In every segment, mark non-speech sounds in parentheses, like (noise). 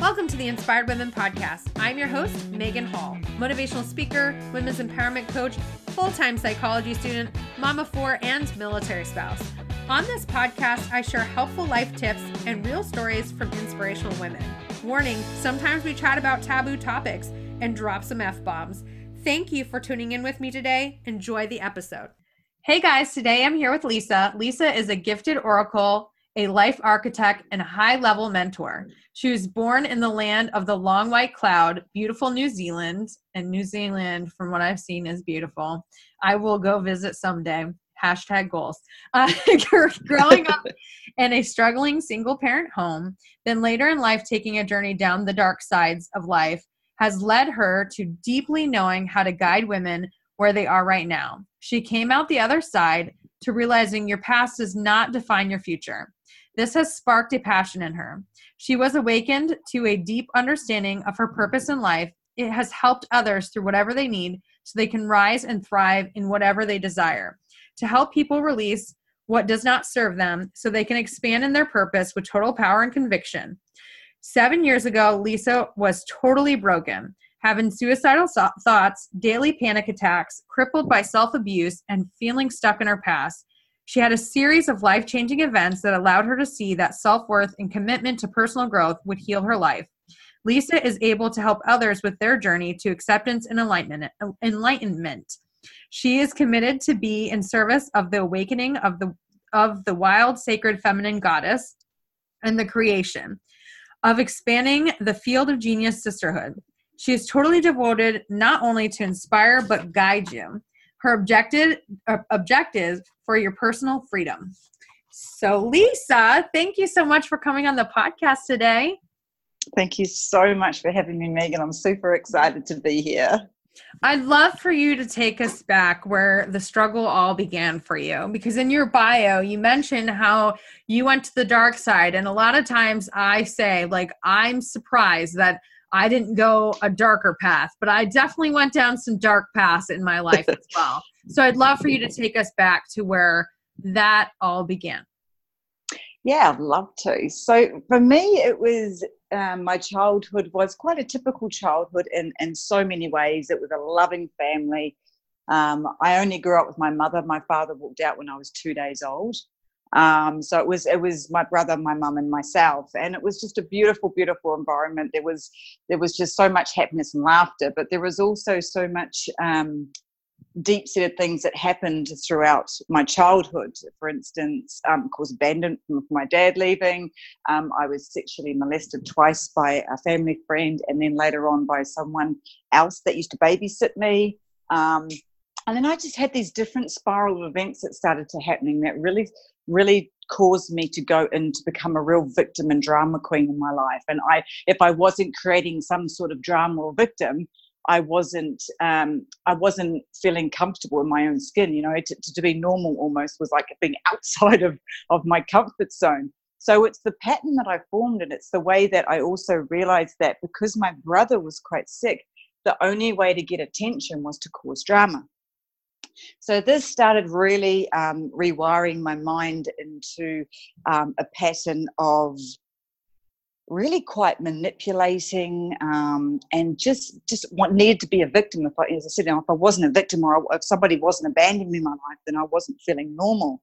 Welcome to the Inspired Women Podcast. I'm your host, Megan Hall, motivational speaker, women's empowerment coach, full time psychology student, mama four, and military spouse. On this podcast, I share helpful life tips and real stories from inspirational women. Warning sometimes we chat about taboo topics and drop some F bombs. Thank you for tuning in with me today. Enjoy the episode. Hey guys, today I'm here with Leisa. Leisa is a gifted oracle a life architect, and high level mentor. She was born in the land of the long white cloud, beautiful New Zealand. And New Zealand, from what I've seen, is beautiful. I will go visit someday. Hashtag goals. Uh, (laughs) growing up (laughs) in a struggling single parent home, then later in life taking a journey down the dark sides of life has led her to deeply knowing how to guide women where they are right now. She came out the other side to realizing your past does not define your future. This has sparked a passion in her. She was awakened to a deep understanding of her purpose in life. It has helped others through whatever they need so they can rise and thrive in whatever they desire. To help people release what does not serve them so they can expand in their purpose with total power and conviction. Seven years ago, Leisa was totally broken, having suicidal thoughts, daily panic attacks, crippled by self abuse, and feeling stuck in her past. She had a series of life changing events that allowed her to see that self worth and commitment to personal growth would heal her life. Leisa is able to help others with their journey to acceptance and enlightenment. She is committed to be in service of the awakening of the of the wild sacred feminine goddess and the creation of expanding the field of genius sisterhood. She is totally devoted not only to inspire but guide you. Her objective uh, objective for your personal freedom. So, Leisa, thank you so much for coming on the podcast today. Thank you so much for having me, Megan. I'm super excited to be here. I'd love for you to take us back where the struggle all began for you because in your bio you mentioned how you went to the dark side and a lot of times I say like I'm surprised that I didn't go a darker path, but I definitely went down some dark paths in my life as (laughs) well. So I'd love for you to take us back to where that all began. Yeah, I'd love to. So for me, it was um, my childhood was quite a typical childhood in, in so many ways. It was a loving family. Um, I only grew up with my mother. My father walked out when I was two days old. Um, so it was it was my brother, my mum, and myself, and it was just a beautiful, beautiful environment. There was there was just so much happiness and laughter, but there was also so much um, deep seated things that happened throughout my childhood. For instance, um, of course, abandonment from my dad leaving. Um, I was sexually molested twice by a family friend, and then later on by someone else that used to babysit me. Um, and then I just had these different spiral of events that started to happening that really really caused me to go and to become a real victim and drama queen in my life. And I, if I wasn't creating some sort of drama or victim, I wasn't, um, I wasn't feeling comfortable in my own skin. You know, to, to be normal almost was like being (laughs) outside of of my comfort zone. So it's the pattern that I formed, and it's the way that I also realized that because my brother was quite sick, the only way to get attention was to cause drama. So this started really um, rewiring my mind into um, a pattern of really quite manipulating um, and just just what needed to be a victim. If I, as I said, if I wasn't a victim or if somebody wasn't abandoning me in my life, then I wasn't feeling normal.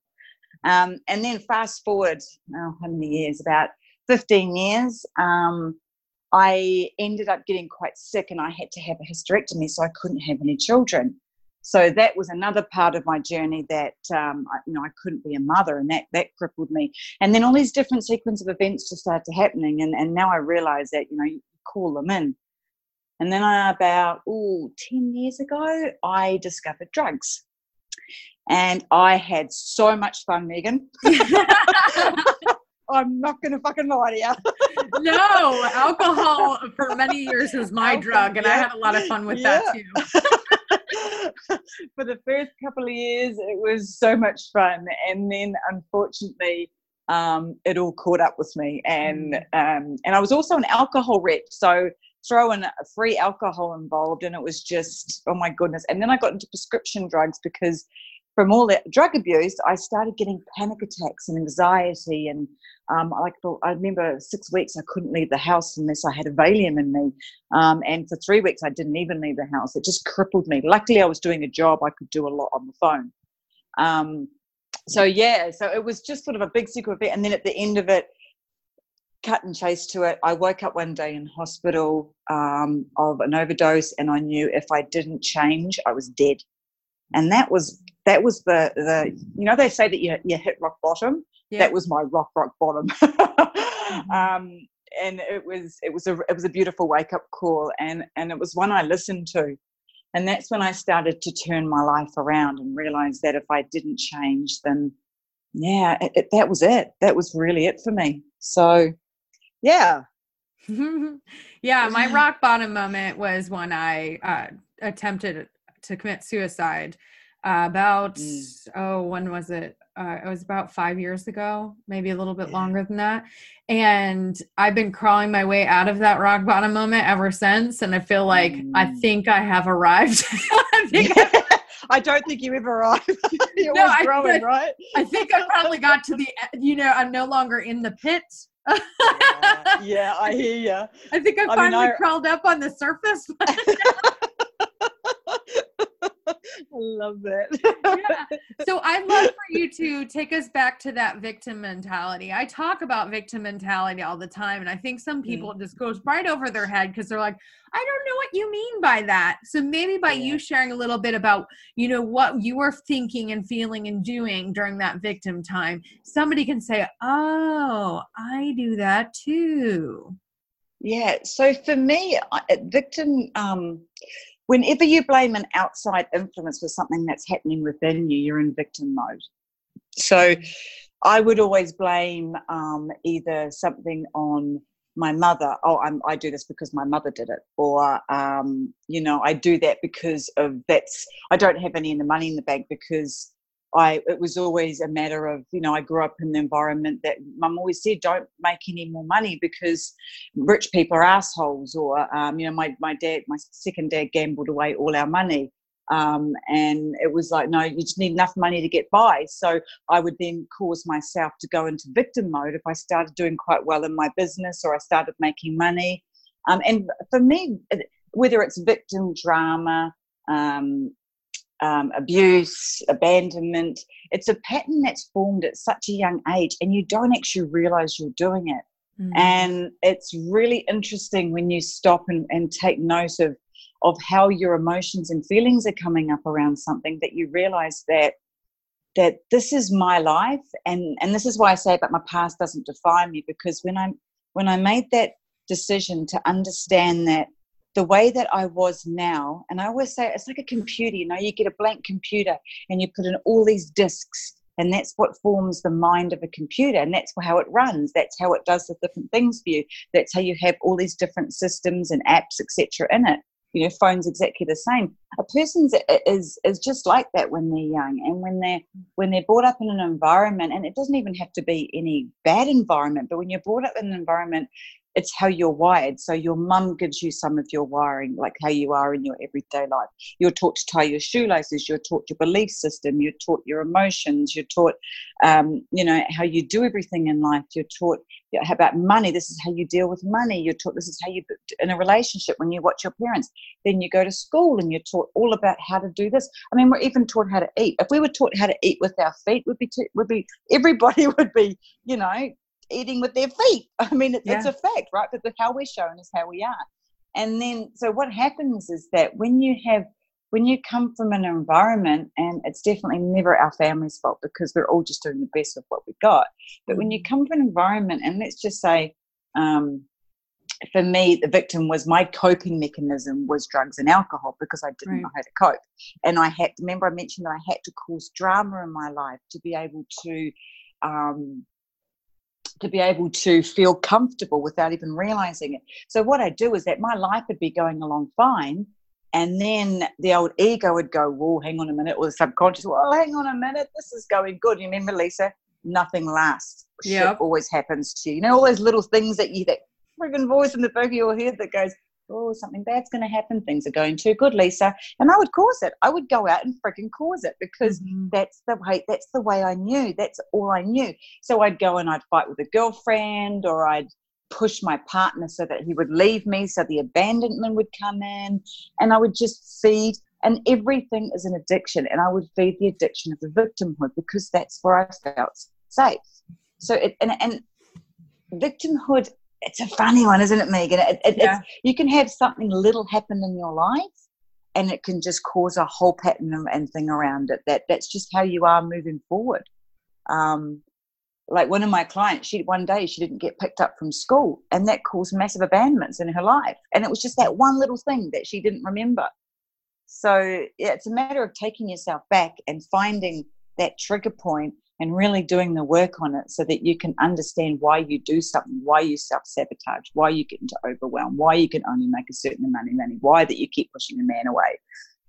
Um, and then fast forward, oh, how many years? About 15 years. Um, I ended up getting quite sick and I had to have a hysterectomy, so I couldn't have any children so that was another part of my journey that um, I, you know I couldn't be a mother, and that that crippled me. And then all these different sequence of events just started happening, and and now I realize that you know you call them in. And then I, about oh 10 years ago, I discovered drugs. And I had so much fun, Megan. (laughs) I'm not going to fucking lie to you. no, alcohol for many years was my alcohol, drug, and yeah. I had a lot of fun with yeah. that too. (laughs) (laughs) for the first couple of years, it was so much fun, and then unfortunately, um, it all caught up with me, and mm. um, and I was also an alcohol rep, so throwing free alcohol involved, and it was just oh my goodness. And then I got into prescription drugs because from all that drug abuse, I started getting panic attacks and anxiety. And um, like I remember six weeks I couldn't leave the house unless I had a Valium in me. Um, and for three weeks I didn't even leave the house. It just crippled me. Luckily, I was doing a job I could do a lot on the phone. Um, so yeah, so it was just sort of a big secret bit. And then at the end of it, cut and chase to it. I woke up one day in hospital um, of an overdose, and I knew if I didn't change, I was dead. And that was that was the the you know they say that you you hit rock bottom. Yeah. That was my rock rock bottom. mm-hmm. (laughs) (laughs) um, and it was it was a it was a beautiful wake up call, and and it was one I listened to. And that's when I started to turn my life around and realize that if I didn't change, then yeah, it, it, that was it. That was really it for me. So yeah. (laughs) yeah, my rock bottom moment was when I uh, attempted to commit suicide. Uh, about mm. oh, when was it? Uh, it was about five years ago, maybe a little bit yeah. longer than that. And I've been crawling my way out of that rock bottom moment ever since. And I feel like mm. I think I have arrived. (laughs) I (laughs) think yeah. I don't think you ever arrived. (laughs) You're no, growing, I, right? I think I probably got to the, you know, I'm no longer in the pit yeah, yeah, I hear you. I think I, finally mean, crawled up on the surface. I love it. yeah. So (laughs) I'd love for you to take us back to that victim mentality. I talk about victim mentality all the time, and I think some people mm. just goes right over their head because they're like, I don't know what you mean by that. So maybe by yeah. you sharing a little bit about, you know, what you were thinking and feeling and doing during that victim time, somebody can say, Oh, I do that too. Yeah. So for me, victim um whenever you blame an outside influence for something that's happening within you, you're in victim mode. So I would always blame um, either something on my mother. Oh, I'm, i do this because my mother did it, or um, you know, I do that because of that's. I don't have any in the money in the bank because I it was always a matter of you know I grew up in the environment that mum always said don't make any more money because rich people are assholes or um, you know my my dad my second dad gambled away all our money um, and it was like no you just need enough money to get by. So I would then cause myself to go into victim mode if I started doing quite well in my business or I started making money. Um, and for me whether it's victim drama um, abuse, abandonment. It's a pattern that's formed at such a young age, and you don't actually realize you're doing it. Mm. And it's really interesting when you stop and, and take note of, of how your emotions and feelings are coming up around something that you realize that that this is my life and and this is why I say but my past doesn't define me because when I when I made that decision to understand that the way that I was now, and I always say it's like a computer, you know, you get a blank computer and you put in all these disks, and that's what forms the mind of a computer, and that's how it runs. That's how it does the different things for you. That's how you have all these different systems and apps, etc. in it. You know, phone's exactly the same. A person's is is just like that when they're young, and when they're when they're brought up in an environment, and it doesn't even have to be any bad environment, but when you're brought up in an environment it's how you're wired. So your mum gives you some of your wiring, like how you are in your everyday life. You're taught to tie your shoelaces. You're taught your belief system. You're taught your emotions. You're taught, um, you know, how you do everything in life. You're taught about money. This is how you deal with money. You're taught this is how you in a relationship when you watch your parents. Then you go to school and you're taught all about how to do this. I mean, we're even taught how to eat. If we were taught how to eat with our feet, would be t- would be everybody (laughs) would be, you know, eating with their feet. (laughs) I mean, it's, yeah. it's a fact, right? But the, how we're shown is how we are. And then, so what happens is that when you have, when you come from an environment, and it's definitely never our family's fault because we're all just doing the best of what we got. But when you mm. come from an environment, and let's just say, um, for me, the victim was my coping mechanism was drugs and alcohol because I didn't right. know how to cope. And I had remember I mentioned that I had to cause drama in my life to be able to um, to be able to feel comfortable without even realizing it. So what I do is that my life would be going along fine. And then the old ego would go, whoa, hang on a minute, or the subconscious, well, hang on a minute, this is going good. You remember, Leisa? Nothing lasts. Yep. Always happens to you. You know, all those little things that you, that frigging voice in the back of your head that goes, oh, something bad's going to happen. Things are going too good, Leisa. And I would cause it. I would go out and freaking cause it because mm-hmm. that's the way, that's the way I knew. That's all I knew. So I'd go and I'd fight with a girlfriend or I'd push my partner so that he would leave me. So the abandonment would come in and I would just feed. And everything is an addiction. And I would feed the addiction of the victimhood because that's where I felt safe. So it, and, and victimhood it's a funny one, isn't it, Megan? It, it, yeah. you can have something little happen in your life, and it can just cause a whole pattern and thing around it. That that's just how you are moving forward. Um, like one of my clients, she one day she didn't get picked up from school, and that caused massive abandonments in her life. And it was just that one little thing that she didn't remember. So yeah, it's a matter of taking yourself back and finding that trigger point and really doing the work on it so that you can understand why you do something, why you self sabotage, why you get into overwhelm, why you can only make a certain amount of money, why that you keep pushing a man away.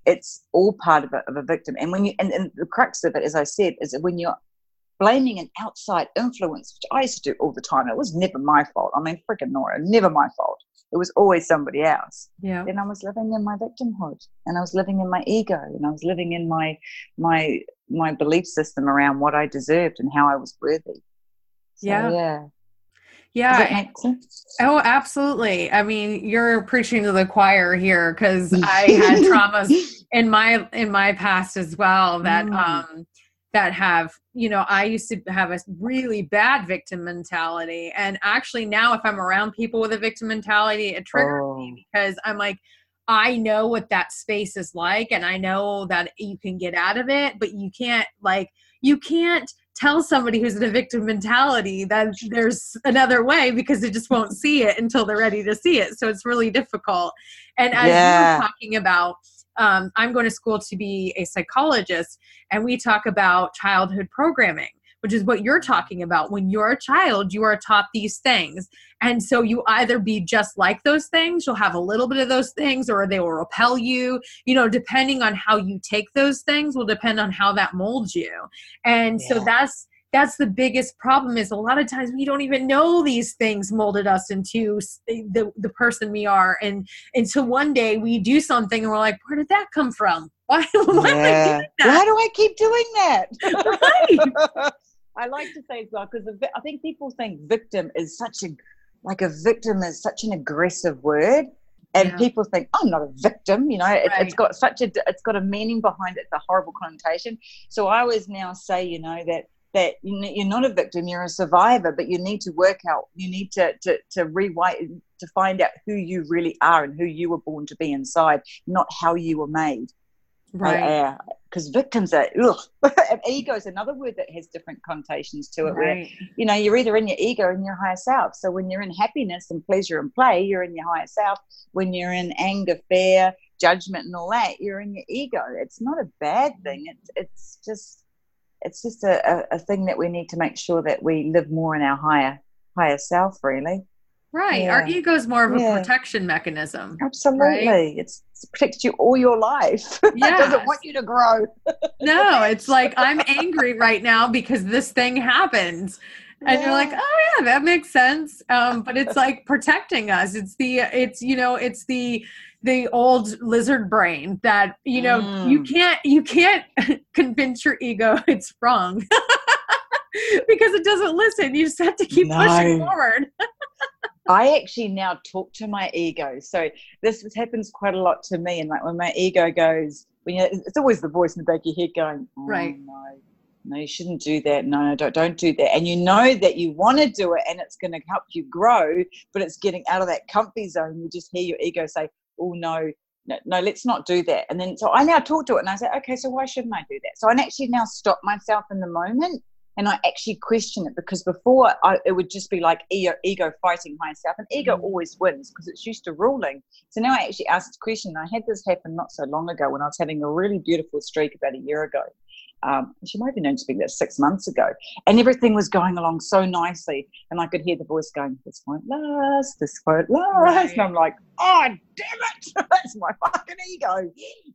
It's all part of a, of a victim. And when you and, and the crux of it, as I said, is that when you're blaming an outside influence, which I used to do all the time, it was never my fault. I mean, freaking Nora, never my fault. It was always somebody else. Yeah. Then I was living in my victimhood, and I was living in my ego, and I was living in my my my belief system around what I deserved and how I was worthy. So, yeah. Yeah. Yeah. Oh, absolutely. I mean, you're preaching to the choir here because I had (laughs) traumas in my in my past as well that mm. um that have you know i used to have a really bad victim mentality and actually now if i'm around people with a victim mentality it triggers oh. me because i'm like I know what that space is like and I know that you can get out of it, but you can't like you can't tell somebody who's in a victim mentality that there's another way because they just won't (laughs) see it until they're ready to see it. So it's really difficult. And as yeah. you're talking about, um, I'm going to school to be a psychologist, and we talk about childhood programming which is what you're talking about. When you're a child, you are taught these things. And so you either be just like those things, you'll have a little bit of those things, or they will repel you. You know, depending on how you take those things will depend on how that molds you. And yeah. so that's that's the biggest problem is a lot of times we don't even know these things molded us into the, the person we are and until one day we do something and we're like where did that come from (laughs) why, why, yeah. why do i keep doing that right (laughs) I like to say as well because I think people think victim is such a like a victim is such an aggressive word, and yeah. people think I'm not a victim. You know, it, has got such a it's got a meaning behind it, the horrible connotation. So I always now say, you know, that that you're not a victim, you're a survivor, but you need to work out, you need to to to rewrite to find out who you really are and who you were born to be inside, not how you were made. Right. Because uh, victims are, ugh. (laughs) ego is another word that has different connotations to it. Right. Where, you know, you're either in your ego or in your higher self. So when you're in happiness and pleasure and play, you're in your higher self. When you're in anger, fear, judgment, and all that, you're in your ego. It's not a bad thing. It's, it's just, it's just a, a, a thing that we need to make sure that we live more in our higher, higher self, really. Right. Yeah. Our ego is more of a yeah. protection mechanism. Absolutely. Right? It's, it's protected you all your life. Yeah. (laughs) it doesn't want you to grow. no, it's like I'm angry right now because this thing happened. And yeah. you're like, oh yeah, that makes sense. Um, but it's (laughs) like protecting us. It's the it's you know, it's the the old lizard brain that, you know, mm. you can't you can't (laughs) convince your ego (laughs) it's wrong. because it doesn't listen. You just have to keep no. pushing forward. I actually now talk to my ego. So this happens quite a lot to me. And like when my ego goes, when you, it's always the voice in the back of your head going, oh, right. no, no, you shouldn't do that. No, no, don't, don't do that. And you know that you want to do it and it's going to help you grow, but it's getting out of that comfy zone. You just hear your ego say, oh, no, no, no, let's not do that. And then so I now talk to it and I say, okay, so why shouldn't I do that? So I actually now stop myself in the moment and I actually question it because before I, it would just be like ego, ego fighting myself, and ego mm. always wins because it's used to ruling. So now I actually ask this question. I had this happen not so long ago when I was having a really beautiful streak about a year ago, um, she might have known to be there six months ago. And everything was going along so nicely. And I could hear the voice going, This won't last, this won't last. Right. And I'm like, Oh, damn it. (laughs) That's my fucking ego.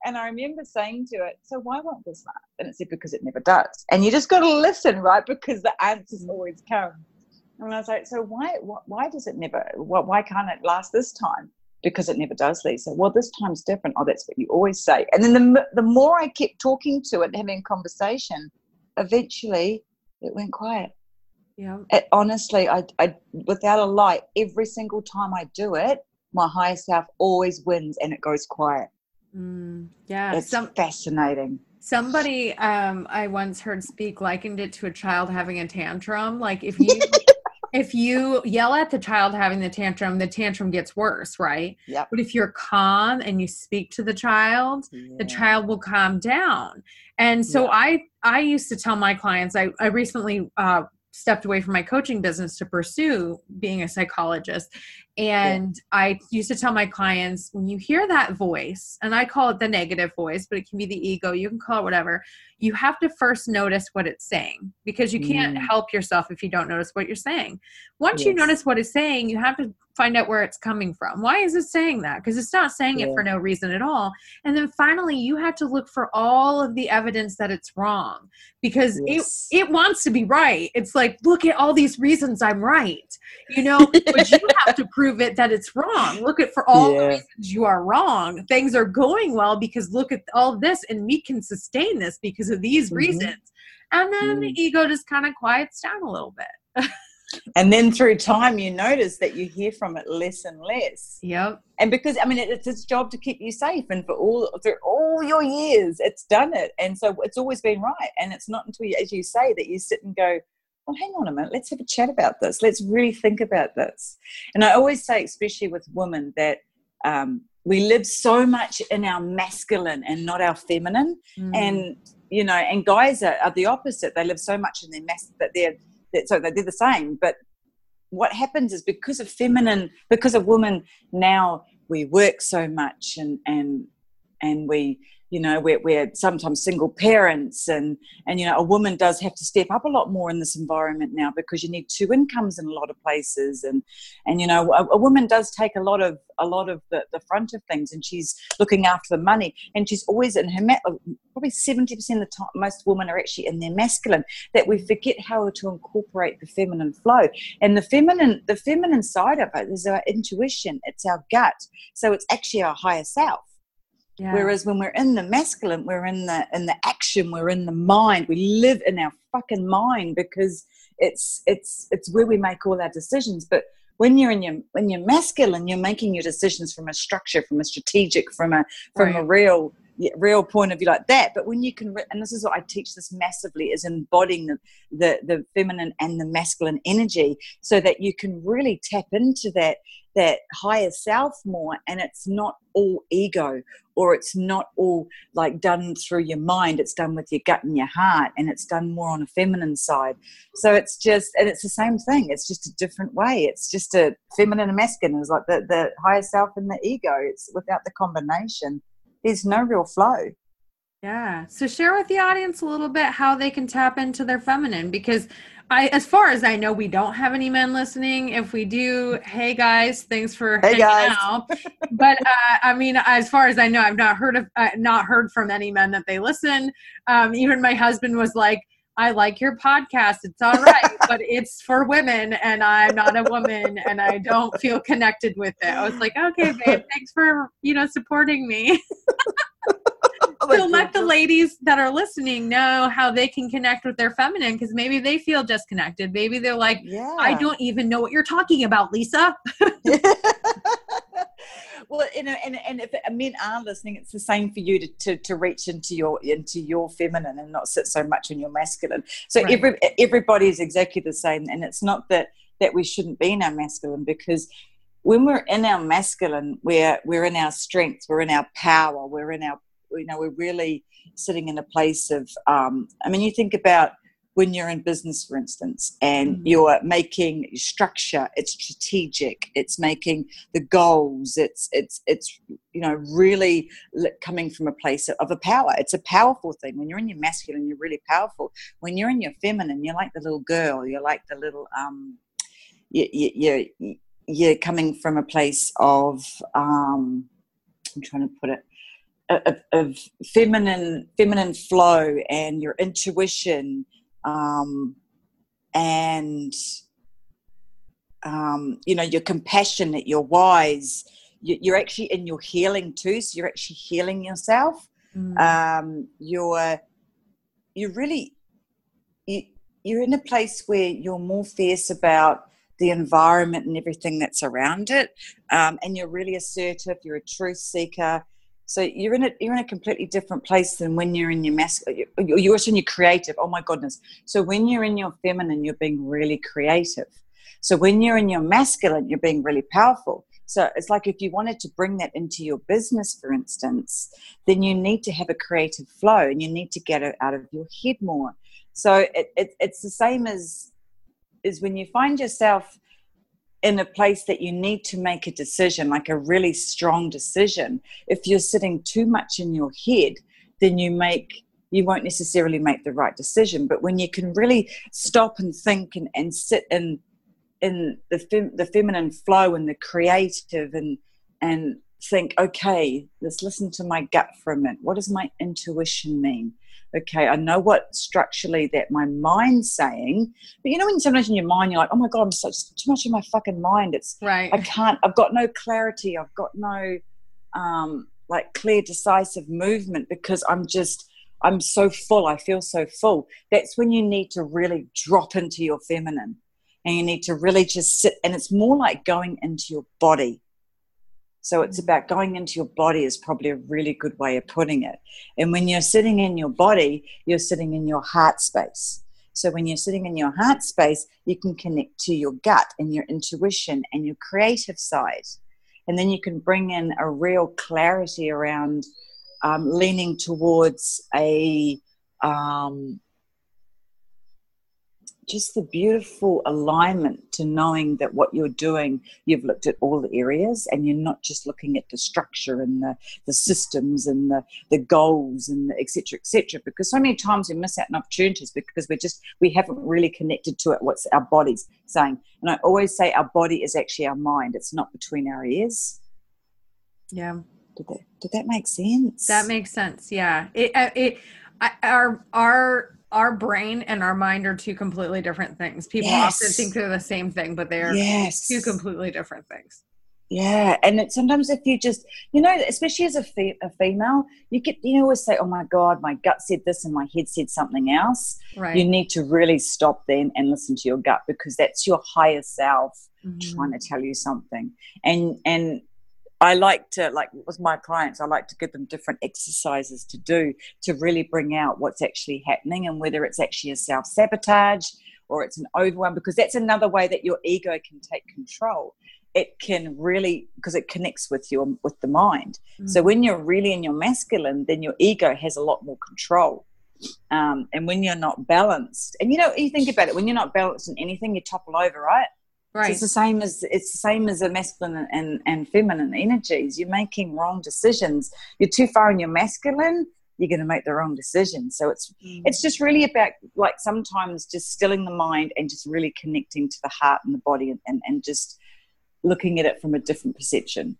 And I remember saying to it, So why won't this last? And it said, Because it never does. And you just got to listen, right? Because the answers always come. And I was like, So why, why does it never, why can't it last this time? Because it never does, Leisa. Well, this time's different. Oh, that's what you always say. And then the, the more I kept talking to it, having a conversation, eventually it went quiet. Yeah. It, honestly, I, I, without a lie, every single time I do it, my higher self always wins and it goes quiet. Mm, yeah. It's Some, fascinating. Somebody um, I once heard speak likened it to a child having a tantrum. Like if (laughs) you if you yell at the child having the tantrum, the tantrum gets worse, right? Yeah. But if you're calm and you speak to the child, yeah. the child will calm down. And so yeah. I I used to tell my clients I I recently uh, stepped away from my coaching business to pursue being a psychologist. And yeah. I used to tell my clients when you hear that voice, and I call it the negative voice, but it can be the ego, you can call it whatever, you have to first notice what it's saying because you can't mm. help yourself if you don't notice what you're saying. Once yes. you notice what it's saying, you have to find out where it's coming from. Why is it saying that? Because it's not saying yeah. it for no reason at all. And then finally, you have to look for all of the evidence that it's wrong because yes. it it wants to be right. It's like, look at all these reasons I'm right, you know, (laughs) but you have to prove it that it's wrong. Look at for all yeah. the reasons you are wrong. Things are going well because look at all this, and we can sustain this because of these mm-hmm. reasons. And then mm. the ego just kind of quiets down a little bit. (laughs) and then through time you notice that you hear from it less and less. Yep. And because i mean it's its job to keep you safe and for all through all your years it's done it. And so it's always been right. And it's not until you, as you say that you sit and go well hang on a minute. Let's have a chat about this. Let's really think about this. And i always say especially with women that um, we live so much in our masculine and not our feminine. Mm. and you know and guys are, are, the opposite. They live so much in their mass that they're so they're the same. But what happens is because of feminine because of women now we work so much and and and we you know we're, we're sometimes single parents and and you know a woman does have to step up a lot more in this environment now because you need two incomes in a lot of places. And and you know a, a woman does take a lot of a lot of the, the front of things and she's looking after the money and she's always in her oh, probably 70% of the time most women are actually in their masculine that we forget how to incorporate the feminine flow. And the feminine the feminine side of it is our intuition. It's our gut. So it's actually our higher self yeah. Whereas when we're in the masculine, we're in the in the action, we're in the mind. We live in our fucking mind because it's it's it's where we make all our decisions. But when you're in your when you're masculine, you're making your decisions from a structure, from a strategic, from a from right. a real real point of view like that but when you can and this is what i teach this massively is embodying the, the, the feminine and the masculine energy so that you can really tap into that that higher self more and it's not all ego or it's not all like done through your mind it's done with your gut and your heart and it's done more on a feminine side. So it's just and it's the same thing it's just a different way it's just a feminine and masculine it's like the, the higher self and the ego it's without the combination there's no real flow yeah so share with the audience a little bit how they can tap into their feminine because I, as far as I know, we don't have any men listening. If we do, hey guys, thanks for hey hanging guys. out. but uh, I mean, as far as I know, I've not heard of, uh, not heard from any men that they listen. Um, even my husband was like, "I like your podcast. It's all right, (laughs) but it's for women, and I'm not a woman, and I don't feel connected with it." I was like, "Okay, babe, thanks for you know supporting me." (laughs) Oh, so let the ladies that are listening know how they can connect with their feminine because maybe they feel disconnected. Maybe they're like, yeah. I don't even know what you're talking about, Leisa. (laughs) well, you know, and, and if men are listening, it's the same for you to, to, to reach into your into your feminine and not sit so much in your masculine. So right. every everybody is exactly the same, and it's not that that we shouldn't be in our masculine because when we're in our masculine, we're we're in our strength, we're in our power, we're in our you know we're really sitting in a place of um, i mean you think about when you're in business for instance and mm-hmm. you're making structure it's strategic it's making the goals it's it's it's you know really coming from a place of a power. It's a powerful thing. When you're in your masculine you're really powerful. When you're in your feminine you're like the little girl you're like the little um you, you, you you're coming from a place of um i'm trying to put it of, of feminine feminine flow and your intuition um, and um, you know you're compassionate you're wise you're actually in your healing too. So you're actually healing yourself. Mm. Um, you're you're really you, you're in a place where you're more fierce about the environment and everything that's around it, um, and you're really assertive. You're a truth seeker. So you're in a you're in a completely different place than when you're in your masculine. You're also in your creative. Oh my goodness! So when you're in your feminine, you're being really creative. So when you're in your masculine, you're being really powerful. So it's like if you wanted to bring that into your business, for instance, then you need to have a creative flow and you need to get it out of your head more. So it, it, it's the same as is when you find yourself in a place that you need to make a decision, like a really strong decision, if you're sitting too much in your head, then you make you won't necessarily make the right decision. But when you can really stop and think and, and sit in in the fem, the feminine flow and the creative and and think, okay, let's listen to my gut for a minute. What does my intuition mean? Okay, I know what structurally that my mind's saying, but you know when sometimes in your mind you're like, oh my god, I'm such too much in my fucking mind. It's right. I can't. I've got no clarity. I've got no um, like clear, decisive movement because I'm just I'm so full. I feel so full. That's when you need to really drop into your feminine, and you need to really just sit. And it's more like going into your body so it's about going into your body is probably a really good way of putting it. And when you're sitting in your body, you're sitting in your heart space. So when you're sitting in your heart space, you can connect to your gut and your intuition and your creative side. And then you can bring in a real clarity around um, leaning towards a um, just the beautiful alignment to knowing that what you're doing, you've looked at all the areas and you're not just looking at the structure and the, the systems and the, the goals and etc. etc. because so many times we miss out on opportunities because we're just we haven't really connected to it what's our body's saying. And I always say our body is actually our mind. It's not between our ears. Yeah. Did that did that make sense? That makes sense. Yeah. It uh, it I, our our our brain and our mind are two completely different things. People yes. often think they're the same thing, but they're yes. two completely different things. Yeah, and it, sometimes if you just, you know, especially as a, fe- a female, you get, you always say, "Oh my God, my gut said this and my head said something else." Right. You need to really stop then and listen to your gut because that's your higher self mm-hmm. trying to tell you something. And and I like to, like with my clients, I like to give them different exercises to do to really bring out what's actually happening and whether it's actually a self sabotage or it's an overwhelm, because that's another way that your ego can take control. It can really, because it connects with you, with the mind. Mm-hmm. So when you're really in your masculine, then your ego has a lot more control. Um, and when you're not balanced, and you know, you think about it, when you're not balanced in anything, you topple over, right? Right. So it's the same as it's the same as a masculine and, and feminine energies. You're making wrong decisions. You're too far in your masculine, you're going to make the wrong decision. So it's mm. it's just really about like sometimes just stilling the mind and just really connecting to the heart and the body and, and, and just looking at it from a different perception.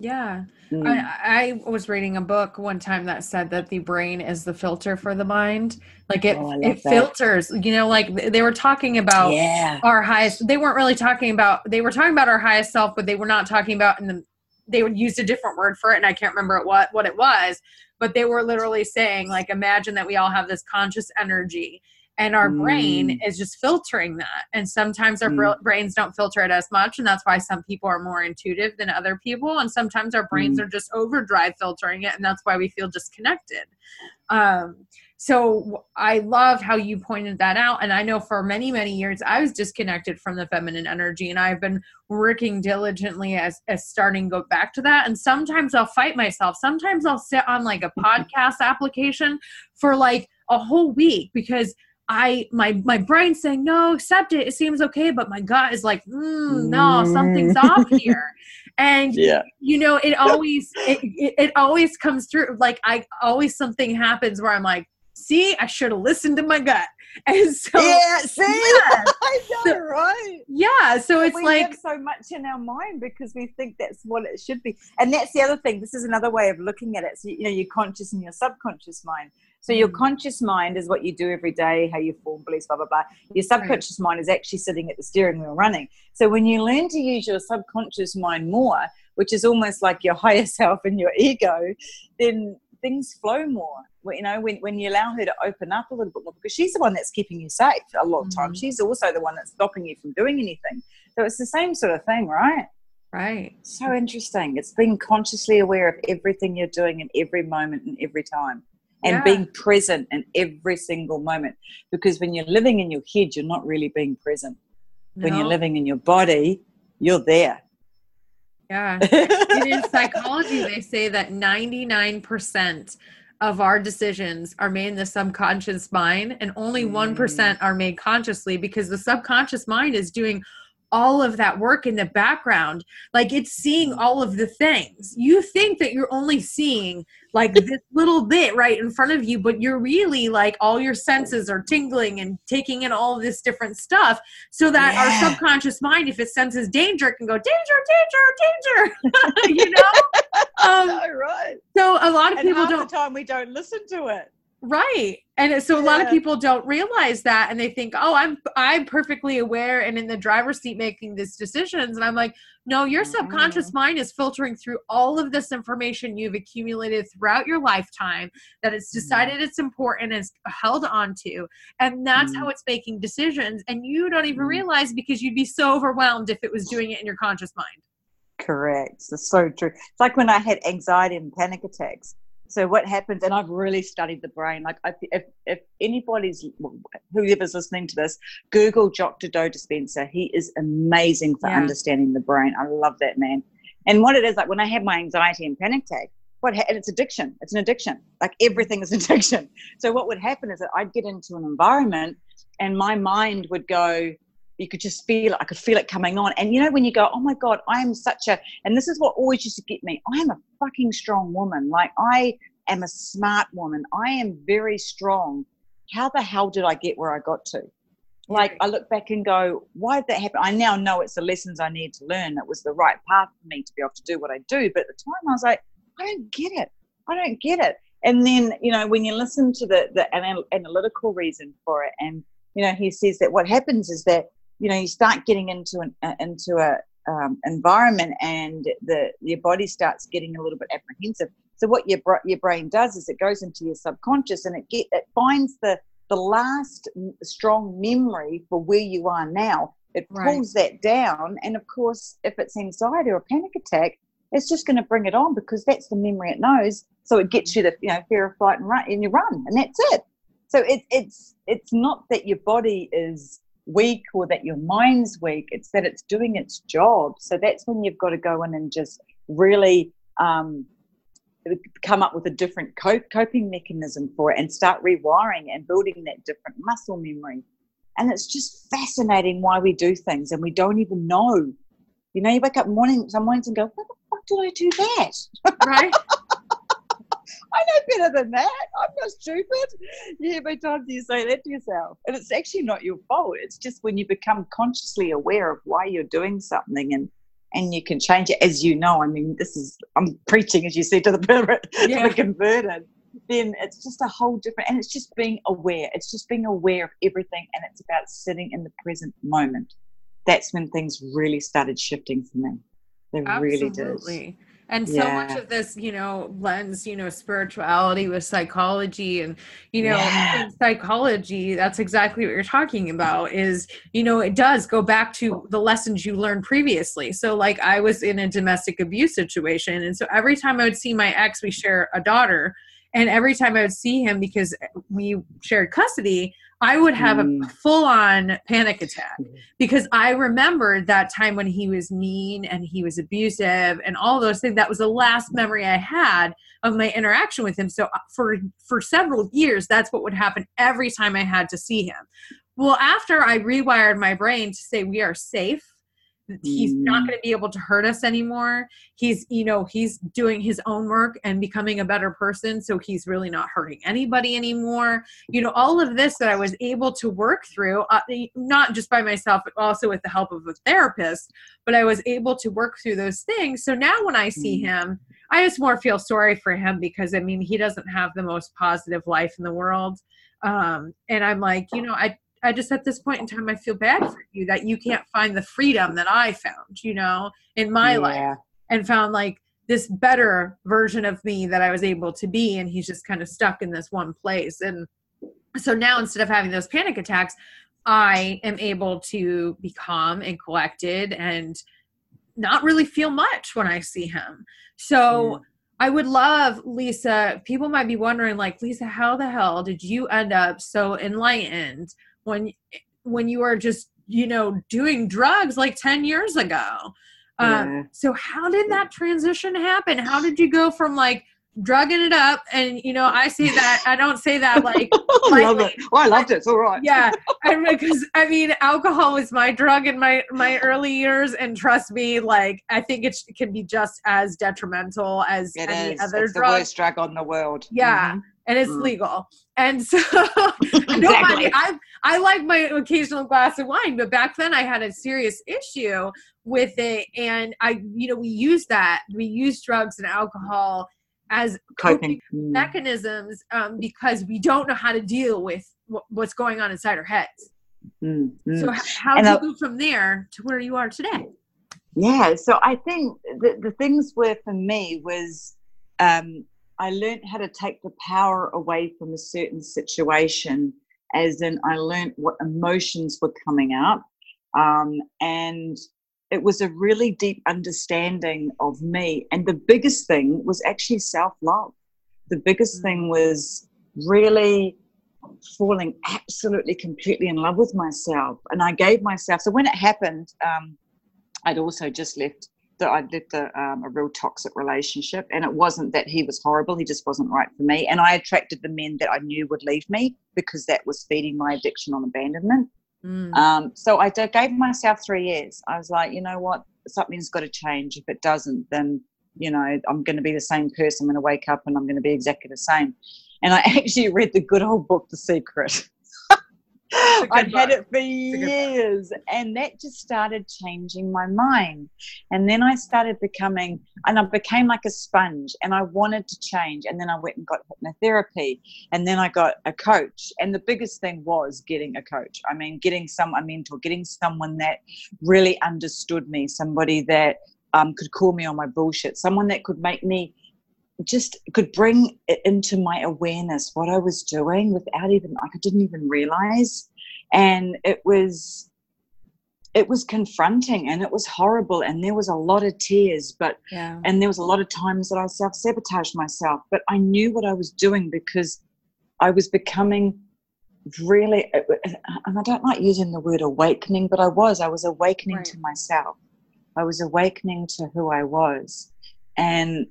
Yeah. Mm. I, I was reading a book one time that said that the brain is the filter for the mind. Like it, oh, it that. filters, you know, like they were talking about yeah. our highest, they weren't really talking about, they were talking about our highest self, but they were not talking about, and the, they would use a different word for it. And I can't remember what, what it was, but they were literally saying like, imagine that we all have this conscious energy and our mm. brain is just filtering that and sometimes our mm. brains don't filter it as much and that's why some people are more intuitive than other people and sometimes our brains mm. are just overdrive filtering it and that's why we feel disconnected um, so i love how you pointed that out and i know for many many years i was disconnected from the feminine energy and i've been working diligently as, as starting go back to that and sometimes i'll fight myself sometimes i'll sit on like a (laughs) podcast application for like a whole week because I my my brain's saying no, accept it. It seems okay, but my gut is like, mm, no, something's off (laughs) here. And yeah. you know, it always it, it, it always comes through. Like I always something happens where I'm like, see, I should have listened to my gut. (laughs) And so yeah, see, yeah. (laughs) I know, so, right? Yeah, so it's we like so much in our mind because we think that's what it should be, and that's the other thing. This is another way of looking at it. So you know, your conscious and your subconscious mind. So your mm. conscious mind is what you do every day, how you form beliefs, blah blah blah. Your subconscious right. mind is actually sitting at the steering wheel running. So when you learn to use your subconscious mind more, which is almost like your (laughs) higher self and your ego, then things flow more. You know, when, when you allow her to open up a little bit more, because she's the one that's keeping you safe a lot of times. Mm-hmm. She's also the one that's stopping you from doing anything. So it's the same sort of thing, right? Right. So interesting. It's being consciously aware of everything you're doing in every moment and every time. And yeah. being present in every single moment. Because when you're living in your head, you're not really being present. No. When you're living in your body, you're there. Yeah. (laughs) in psychology, they say that 99% of our decisions are made in the subconscious mind and only mm. 1% are made consciously because the subconscious mind is doing all of that work in the background like it's seeing all of the things. You think that you're only seeing like (laughs) this little bit right in front of you but you're really like all your senses are tingling and taking in all of this different stuff so that yeah. our subconscious mind if it senses danger can go danger danger danger (laughs) you know? (laughs) Um, right so a lot of and people don't time we don't listen to it Right. And so a lot of people don't realize that and they think, "Oh, I'm I'm perfectly aware and in the driver's seat making these decisions." And I'm like, "No, your mm-hmm. subconscious mind is filtering through all of this information you've accumulated throughout your lifetime that it's mm-hmm. decided it's important and it's held on to. And that's mm-hmm. how it's making decisions and you don't even realize because you'd be so overwhelmed if it was doing it in your conscious mind." Correct. It's so true. It's like when I had anxiety and panic attacks so what happens and i've really studied the brain like if, if anybody's whoever's listening to this google dr joe Dispenza he is amazing for yeah. understanding the brain. I love that man. And what it is like when i have my anxiety and panic attack what and it's addiction it's an addiction. Like everything is (laughs) addiction. So what would happen is that i'd get into an environment and my mind would go you could just feel it. I could feel it coming on. And you know, when you go, oh my God, I am such a, and this is what always used to get me, I am a fucking strong woman. Like, I am a smart woman. I am very strong. How the hell did I get where I got to? Like, I look back and go, why did that happen? I now know it's the lessons I need to learn. It was the right path for me to be able to do what I do. But at the time, I was like, I don't get it. I don't get it. And then, you know, when you listen to the, the analytical reason for it, and, you know, he says that what happens is that you know you start getting into an uh, into a um, environment and the your body starts getting a little bit apprehensive. So what your your brain does is it goes into your subconscious and it get it finds the the last strong memory for where you are now. It pulls right. that down and of course if it's anxiety or a panic attack it's just going to bring it on because that's the memory it knows. So it gets you the you know fear of flight and run and you run and that's it. So it, it's it's not that your body is weak or that your mind's weak. It's that it's doing its job. So that's when you've got to go in and just really um, come up with a different coping mechanism for it and start rewiring and building that different muscle memory. And it's just fascinating why we do things and we don't even know. You know, you wake up morning, some mornings and go, "Why the fuck did I do that?" Right. (laughs) I know better than that. I'm not stupid. Yeah, many times do you say that to yourself? And it's actually not your fault. It's just when you become consciously aware of why you're doing something and and you can change it as you know. I mean, this is I'm preaching as you said to the, yeah. to the converted. Then it's just a whole different, and it's just being aware. It's just being aware of everything, and it's about sitting in the present moment. That's when things really started shifting for me. They Absolutely. really did and so yeah. much of this you know blends you know spirituality with psychology and you know yeah. psychology that's exactly what you're talking about is you know it does go back to the lessons you learned previously so like i was in a domestic abuse situation and so every time i would see my ex we share a daughter and every time i would see him because we shared custody I would have mm. a full on panic attack mm-hmm. because I remembered that time when he was mean and he was abusive and all those things. That was the last memory I had of my interaction with him. So uh, for for several years, that's what would happen every time I had to see him. Well, after I rewired my brain to say we are safe he's not mm. going to be able to hurt us anymore he's you know he's doing his own work and becoming a better person so he's really not hurting anybody anymore you know all of this that i was able to work through uh, not just by myself but also with the help of a therapist but i was able to work through those things so now when i see mm. him i just more feel sorry for him because i mean he doesn't have the most positive life in the world um, and i'm like you know i I just at this point in time I feel bad for you that you can't find the freedom that I found, you know, in my yeah. life. and found like this better version of me that I was able to be. And he's just kind of stuck in this one place. And so now instead of having those panic attacks, I am able to be calm and collected and not really feel much when I see him. So yeah. I would love, Leisa, people might be wondering, like, Leisa, how the hell did you end up so enlightened when when you were just, you know, doing drugs like 10 years ago? Um, so how did that transition happen? How did you go from like drugging it up and you know i say that i don't say that (laughs) like I love it. Oh, i loved it it's all right yeah (laughs) because i mean alcohol was my drug in my my early years and trust me like i think it can be just as detrimental as it any is. other it's drug the worst drug on the world yeah mm-hmm. And it's mm. legal and so (laughs) exactly. nobody i i like my occasional glass of wine but back then i had a serious issue with it and i you know we use that we use drugs and alcohol as coping mm. mechanisms um, because we don't know how to deal with what's going on inside our heads mm, mm. so how did you go from there to where you are today yeah so i think the, the things were for me was um, i learned how to take the power away from a certain situation as in i learned what emotions were coming up um, and it was a really deep understanding of me. And the biggest thing was actually self love. The biggest mm. thing was really falling absolutely completely in love with myself. And I gave myself, so when it happened, um, I'd also just left. That I'd left a, um, a real toxic relationship, and it wasn't that he was horrible; he just wasn't right for me. And I attracted the men that I knew would leave me because that was feeding my addiction on abandonment. Mm. Um, so I gave myself three years. I was like, you know what, something's got to change. If it doesn't, then you know I'm going to be the same person. I'm going to wake up and I'm going to be exactly the same. And I (laughs) actually read the good old book, The Secret. I'd had it for years, and that just started changing my mind. And then I started becoming, and I became like a sponge, and I wanted to change. And then I went and got hypnotherapy, and then I got a coach. And the biggest thing was getting a coach. I mean, getting some a mentor, getting someone that really understood me, somebody that um, could call me on my bullshit, someone that could make me just could bring it into my awareness what I was doing without even like I didn't even realize, and it was it was confronting and it was horrible and there was a lot of tears but yeah. and there was a lot of times that I self sabotaged myself but I knew what I was doing because I was becoming really uh, uh, uh, and I don't like using the word awakening but I was I was awakening right. to myself I was awakening to who I was and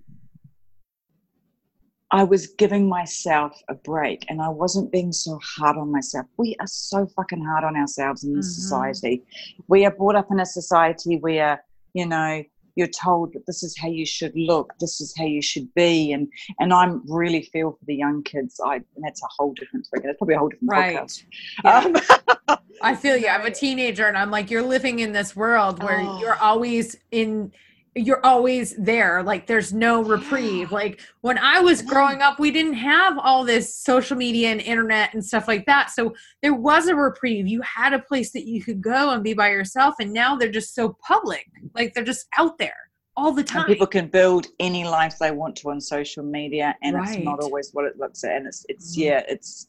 I was giving myself a break and I wasn't being so hard on myself. We are so fucking hard on ourselves in this mm-hmm. society. We are brought up in a society where, you know, you're told that this is how you should look, this is how you should be. And and I'm really feel for the young kids. I that's a whole different thing. That's probably a whole different right. podcast. Yeah. Um, (laughs) I feel you. I'm a teenager and I'm like, you're living in this world where oh. you're always in you're always there. Like there's no reprieve. Like when i was growing up we didn't have all this social media and internet and stuff like that. So there was a reprieve. You had a place that you could go and be by yourself and now they're just so public. Like they're just out there all the time. and people can build any life they want to on social media and right. it's not always what it looks like and it's it's mm-hmm. yeah it's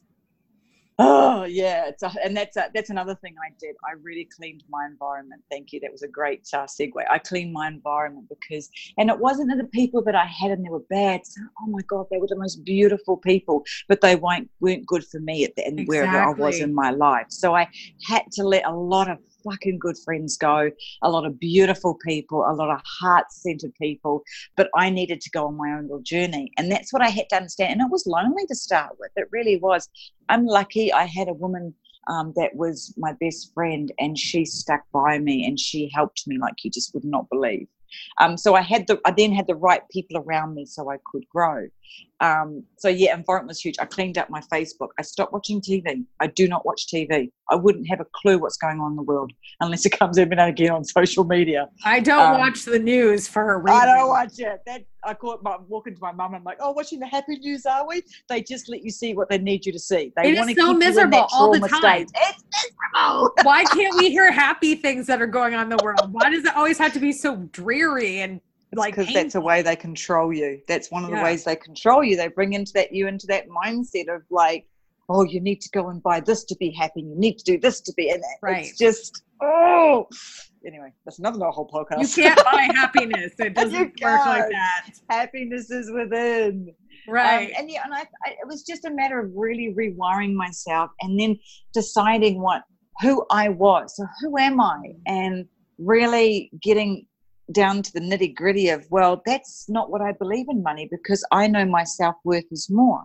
Oh yeah, it's a, and that's a, that's another thing I did. I really cleaned my environment. Thank you. That was a great uh, segue. I cleaned my environment because, and it wasn't that the people that I had and they were bad. So, oh my god, they were the most beautiful people, but they weren't weren't good for me at the end exactly. wherever I was in my life. So I had to let a lot of fucking good friends go, a lot of beautiful people, a lot of heart centered people. But I needed to go on my own little journey. And that's what I had to understand. And it was lonely to start with. It really was. I'm lucky I had a woman um, that was my best friend and she stuck by me and she helped me like you just would not believe. Um, so I had the I then had the right people around me so I could grow. Um, so yeah, environment was huge. I cleaned up my Facebook. I stopped watching TV. I do not watch TV. I wouldn't have a clue what's going on in the world unless it comes every now and again on (laughs) social media. I don't um, watch the news for a reason. I don't watch it. That I call it. My, walking to my mum. I'm like, oh, watching the happy news, are we? They just let you see what they need you to see. They want to so keep miserable all the time. State. It's miserable. (laughs) Why can't we hear happy things that are going on in the world? Why does it always have to be so dreary and like because that's a way they control you. That's one of the Yeah. ways they control you. They bring into that you into that mindset of like, oh, you need to go and buy this to be happy. You need to do this to be, and Right. it's just oh. Anyway, that's another whole podcast. you can't buy happiness. It (laughs) doesn't work like that. Happiness is within. Right. Um, and yeah, and I, I, it was just a matter of really rewiring myself and then deciding what who I was. So who am I? And really getting down to the nitty gritty of well, that's not what I believe in money because I know my self worth is more.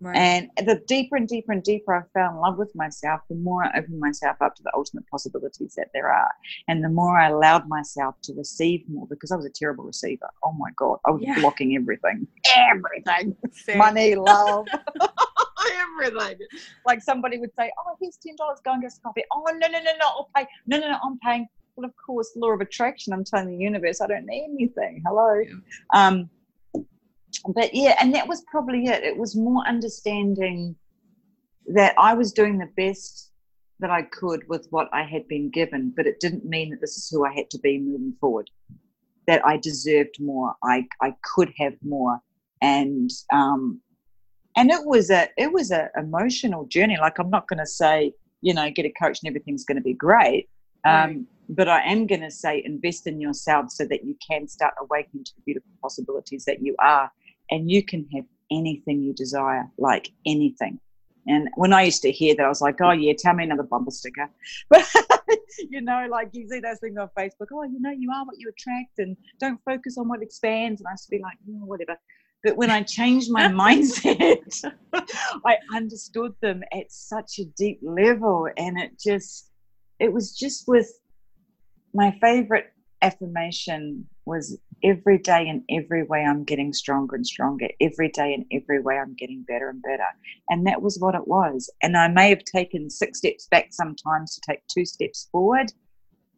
Right. And the deeper and deeper and deeper I fell in love with myself, the more I opened myself up to the ultimate possibilities that there are. And the more I allowed myself to receive more because I was a terrible receiver. Oh my God, I was Yeah. blocking everything. Everything. Same. Money, love, (laughs) everything. Like somebody would say, Oh, here's $10, go and get some coffee. Oh, no, no, no, no, I'll pay. No, no, no, I'm paying. Well, of course, law of attraction. I'm telling the universe I don't need anything. Hello. Yeah. Um, but yeah, and that was probably it. It was more understanding that I was doing the best that I could with what I had been given, but it didn't mean that this is who I had to be moving forward. That I deserved more. I I could have more, and um, and it was a it was a emotional journey. Like I'm not going to say you know get a coach and everything's going to be great. Um, Right. But I am going to say invest in yourself so that you can start awakening to the beautiful possibilities that you are, and you can have anything you desire, like anything. And when I used to hear that, I was like, "Oh yeah, tell me another bumper sticker." (laughs) But you know, like you see those things on Facebook. Oh, you know, you are what you attract, and don't focus on what expands. And I used to be like, "Oh, whatever." But when I changed my (laughs) mindset, (laughs) I understood them at such a deep level, and it just, it was just with my favorite affirmation was every day in every way I'm getting stronger and stronger. Every day in every way I'm getting better and better. And that was what it was. And I may have taken six steps back sometimes to take two steps forward,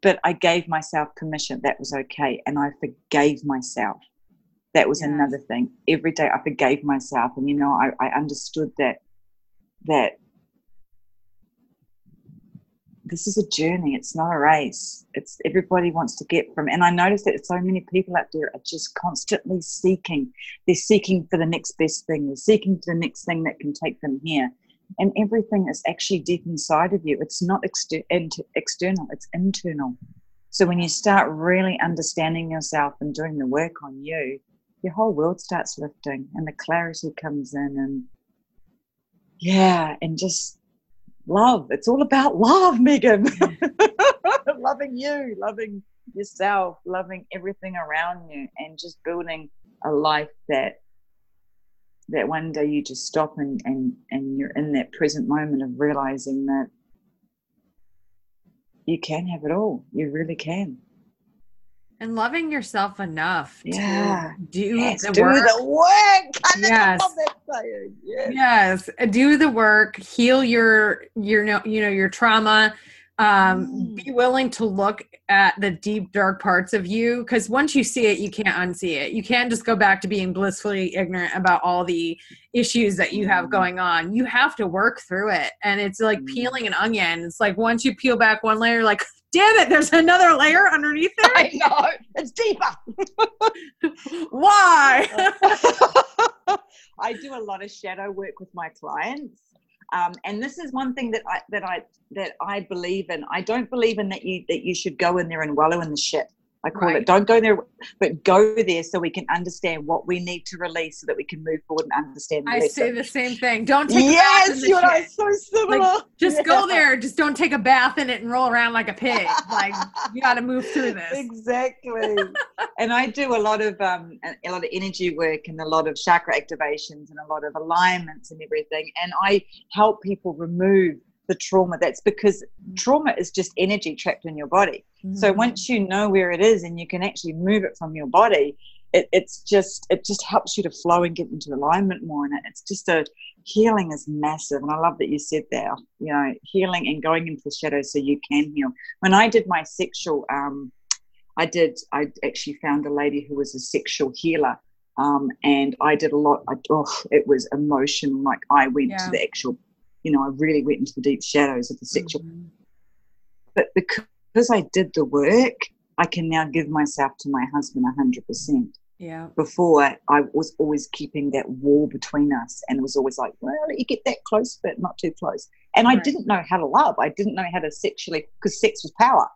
but I gave myself permission. That was okay. And I forgave myself. That was Yes. another thing. Every day I forgave myself. And, you know, I, I understood that, that this is a journey it's not a race. It's everybody wants to get from and i noticed that so many people out there are just constantly seeking they're seeking for the next best thing they're seeking for the next thing that can take them here. And everything is actually deep inside of you. It's not exter- int- external it's internal. So when you start really understanding yourself and doing the work on you your whole world starts lifting and the clarity comes in and yeah and just love. It's all about love, Megan. (laughs) loving you, loving yourself, loving everything around you, and just building a life that that one day you just stop and and and you're in that present moment of realizing that you can have it all. You really can. And loving yourself enough Yeah. to do Yes, the do work. the work. Yes. love that saying. Yes. yes do the work heal your your no- you know your trauma um Mm. be willing to look at the deep dark parts of you because once you see it you can't unsee it you can't just go back to being blissfully ignorant about all the issues that you have Mm. going on you have to work through it and it's like Mm. peeling an onion it's like once you peel back one layer like (laughs) damn it there's another layer underneath (laughs) there I know. It's deeper. (laughs) why I do a lot of shadow work with my clients. Um, and this is one thing that I that I that I believe in. I don't believe in that you that you should go in there and wallow in the shit. I call Right. it don't go there, but go there so we can understand what we need to release so that we can move forward and understand. The i say the same thing don't take Yes, you are so similar. just Yeah. go there just don't take a bath in it and roll around like a pig like you got to move through (laughs) this exactly (laughs) and i do a lot of um a lot of energy work and a lot of chakra activations and a lot of alignments and everything and i help people remove the trauma that's because trauma is just energy trapped in your body so Mm-hmm. once you know where it is and you can actually move it from your body it, it's just it just helps you to flow and get into alignment more and it's just a healing is massive and i love that you said that you know healing and going into the shadows so you can heal when i did my sexual um i did i actually found a lady who was a sexual healer um and i did a lot I, oh, it was emotional like i went Yeah. to the actual you know i really went into the deep shadows of the sexual Mhm. but because I did the work, I can now give myself to my husband 100%. Yeah. Before, I was always keeping that wall between us, and it was always like, well, you get that close, but not too close. And I didn't know how to love. I didn't know how to sexually, because sex was power.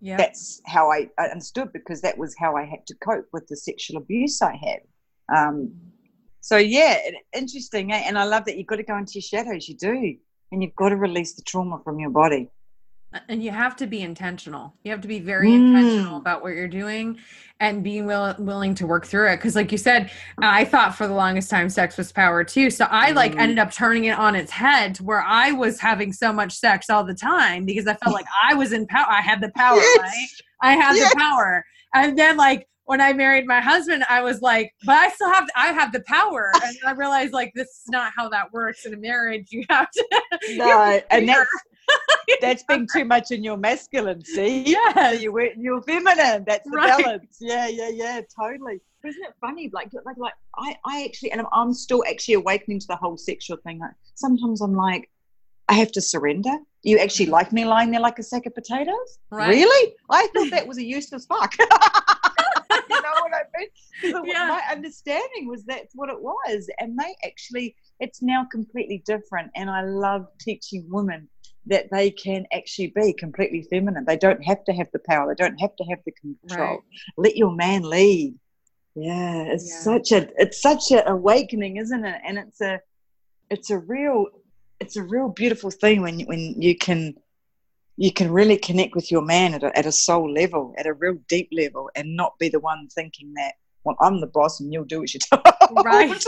Yeah. That's how I, I understood, because that was how I had to cope with the sexual abuse I had. Um, so yeah, interesting. Eh? And I love that you've got to go into your shadows. You do, and you've got to release the trauma from your body. and you have to be intentional you have to be very Mm. intentional about what you're doing and being will, willing to work through it because like you said i thought for the longest time sex was power too so i like Mm. ended up turning it on its head to where i was having so much sex all the time because i felt like i was in power i had the power right i had Yes. the power and then like when i married my husband i was like but i still have i have the power (laughs) and i realized like this is not how that works in a marriage you have to (laughs) you have No, to and fear. that's (laughs) that's being too much in your masculine. See, Yes. you were you're feminine. That's the Right. balance. Yeah, yeah, yeah, totally. But isn't it funny? Like, like, like, I, I actually, and I'm, I'm still actually awakening to the whole sexual thing. Like, sometimes I'm like, I have to surrender. You actually mm. like me lying there like a sack of potatoes? Right. Really? I thought that was a useless fuck. You know what I mean? (laughs) Yeah. My understanding was that's what it was, and they actually, it's now completely different. And I love teaching women that they can actually be completely feminine. They don't have to have the power. They don't have to have the control. Right. Let your man lead. Yeah, it's Yeah. such a it's such an awakening, isn't it? And it's a it's a real it's a real beautiful thing when you- when you can you can really connect with your man at a, at a soul level, at a real deep level, and not be the one thinking that well I'm the boss and you'll do what you're told. Right.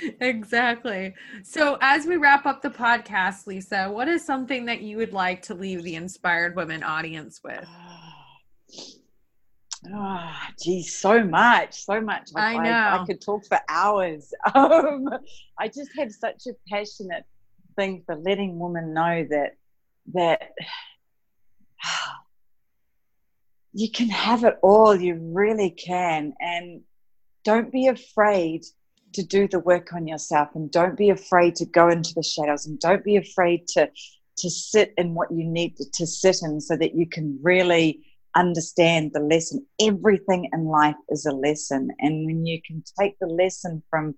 (laughs) exactly. So, as we wrap up the podcast, Leisa, what is something that you would like to leave the inspired women audience with? (sighs) Ah, geez, so much, so much. I I, know. I could talk for hours. (laughs) Um, I just have such a passionate thing for letting women know that that (sighs) you can have it all. You really can, and don't be afraid to do the work on yourself, and don't be afraid to go into the shadows, and don't be afraid to to sit in what you need to, to sit in, so that you can really understand the lesson. Everything in life is a lesson, and when you can take the lesson from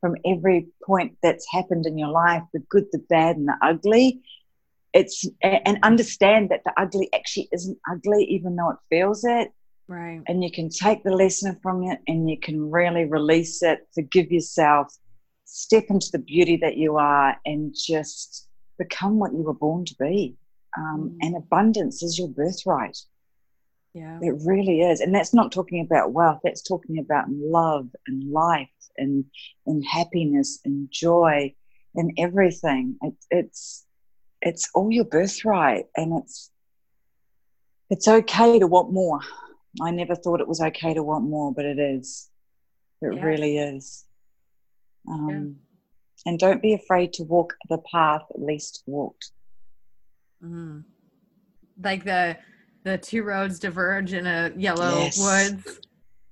from every point that's happened in your life, the good, the bad, and the ugly, it's and understand that the ugly actually isn't ugly, even though it feels it. Right. And you can take the lesson from it, and you can really release it, forgive yourself, step into the beauty that you are, and just become what you were born to be. Um, Mm. And abundance is your birthright. Yeah. It really is. And that's not talking about wealth, that's talking about love and life and, and happiness and joy and everything. It, it's it's all your birthright and it's it's okay to want more. I never thought it was okay to want more, but it is. It Yeah. really is. Um, And don't be afraid to walk the path least walked. Mhm. Like the the two roads diverge in a yellow Yes. woods.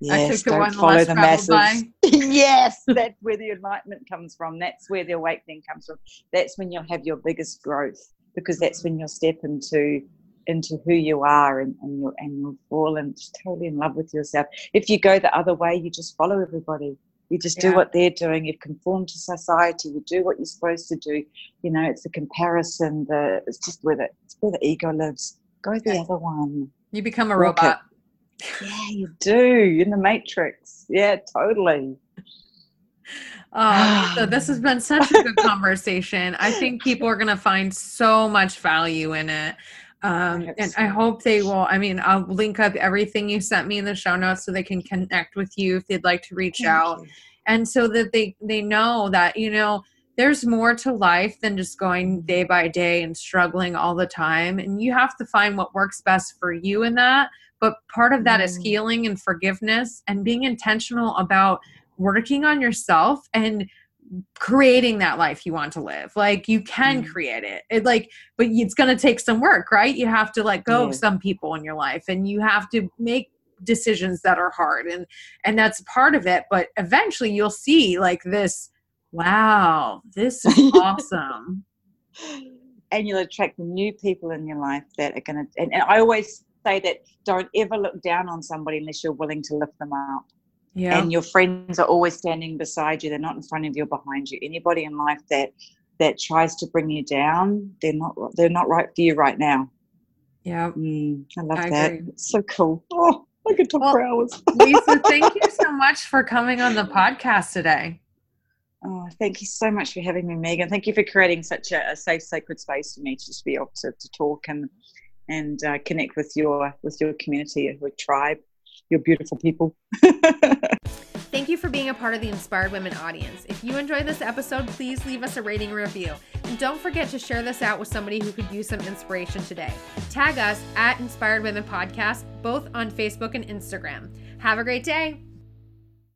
Yes, the don't one follow less the traveled masses. by. (laughs) yes, that's where the enlightenment comes from. That's where the awakening comes from. That's when you'll have your biggest growth because that's when you'll step into into who you are and, and you'll and you'll fall and just totally in love with yourself. If you go the other way, you just follow everybody. You just do what they're doing. You conform to society. You do what you're supposed to do. You know, it's the comparison. The it's just where the it's where the ego lives. Go the other one. You become a Walk it. robot. Yeah, you do in the Matrix. Yeah, totally. (sighs) Oh, Leisa, this has been such a good (laughs) conversation. I think people are going to find so much value in it. Um, and so. I hope they will. I mean, I'll link up everything you sent me in the show notes so they can connect with you if they'd like to reach Thank out. you. and so that they they know that you know there's more to life than just going day by day and struggling all the time. And you have to find what works best for you in that. But part of that is Mm. healing and forgiveness and being intentional about working on yourself and creating that life you want to live. Like you can Mm. create it. It like but it's going to take some work right? You have to let go of some people in your life and you have to make decisions that are hard. And and that's part of it but eventually you'll see like this wow this is awesome (laughs) and you'll attract new people in your life that are going to and, and i always say that don't ever look down on somebody unless you're willing to lift them up. Yeah. And your friends are always standing beside you. They're not in front of you or behind you. Anybody in life that that tries to bring you down, they're not they're not right for you right now. Yeah. Mm, I love I that. agree. It's so cool. Oh, I could talk Well- for hours. Leisa, thank you (laughs) so much for coming on the podcast today. Oh, thank you so much for having me, Megan. Thank you for creating such a, a safe, sacred space for me to just be able to, to talk and and uh, connect with your with your community, your tribe, your beautiful people. (laughs) Thank you for being a part of the Inspired Women audience. If you enjoyed this episode, please leave us a rating review. And don't forget to share this out with somebody who could use some inspiration today. Tag us at Inspired Women Podcast, both on Facebook and Instagram. Have a great day.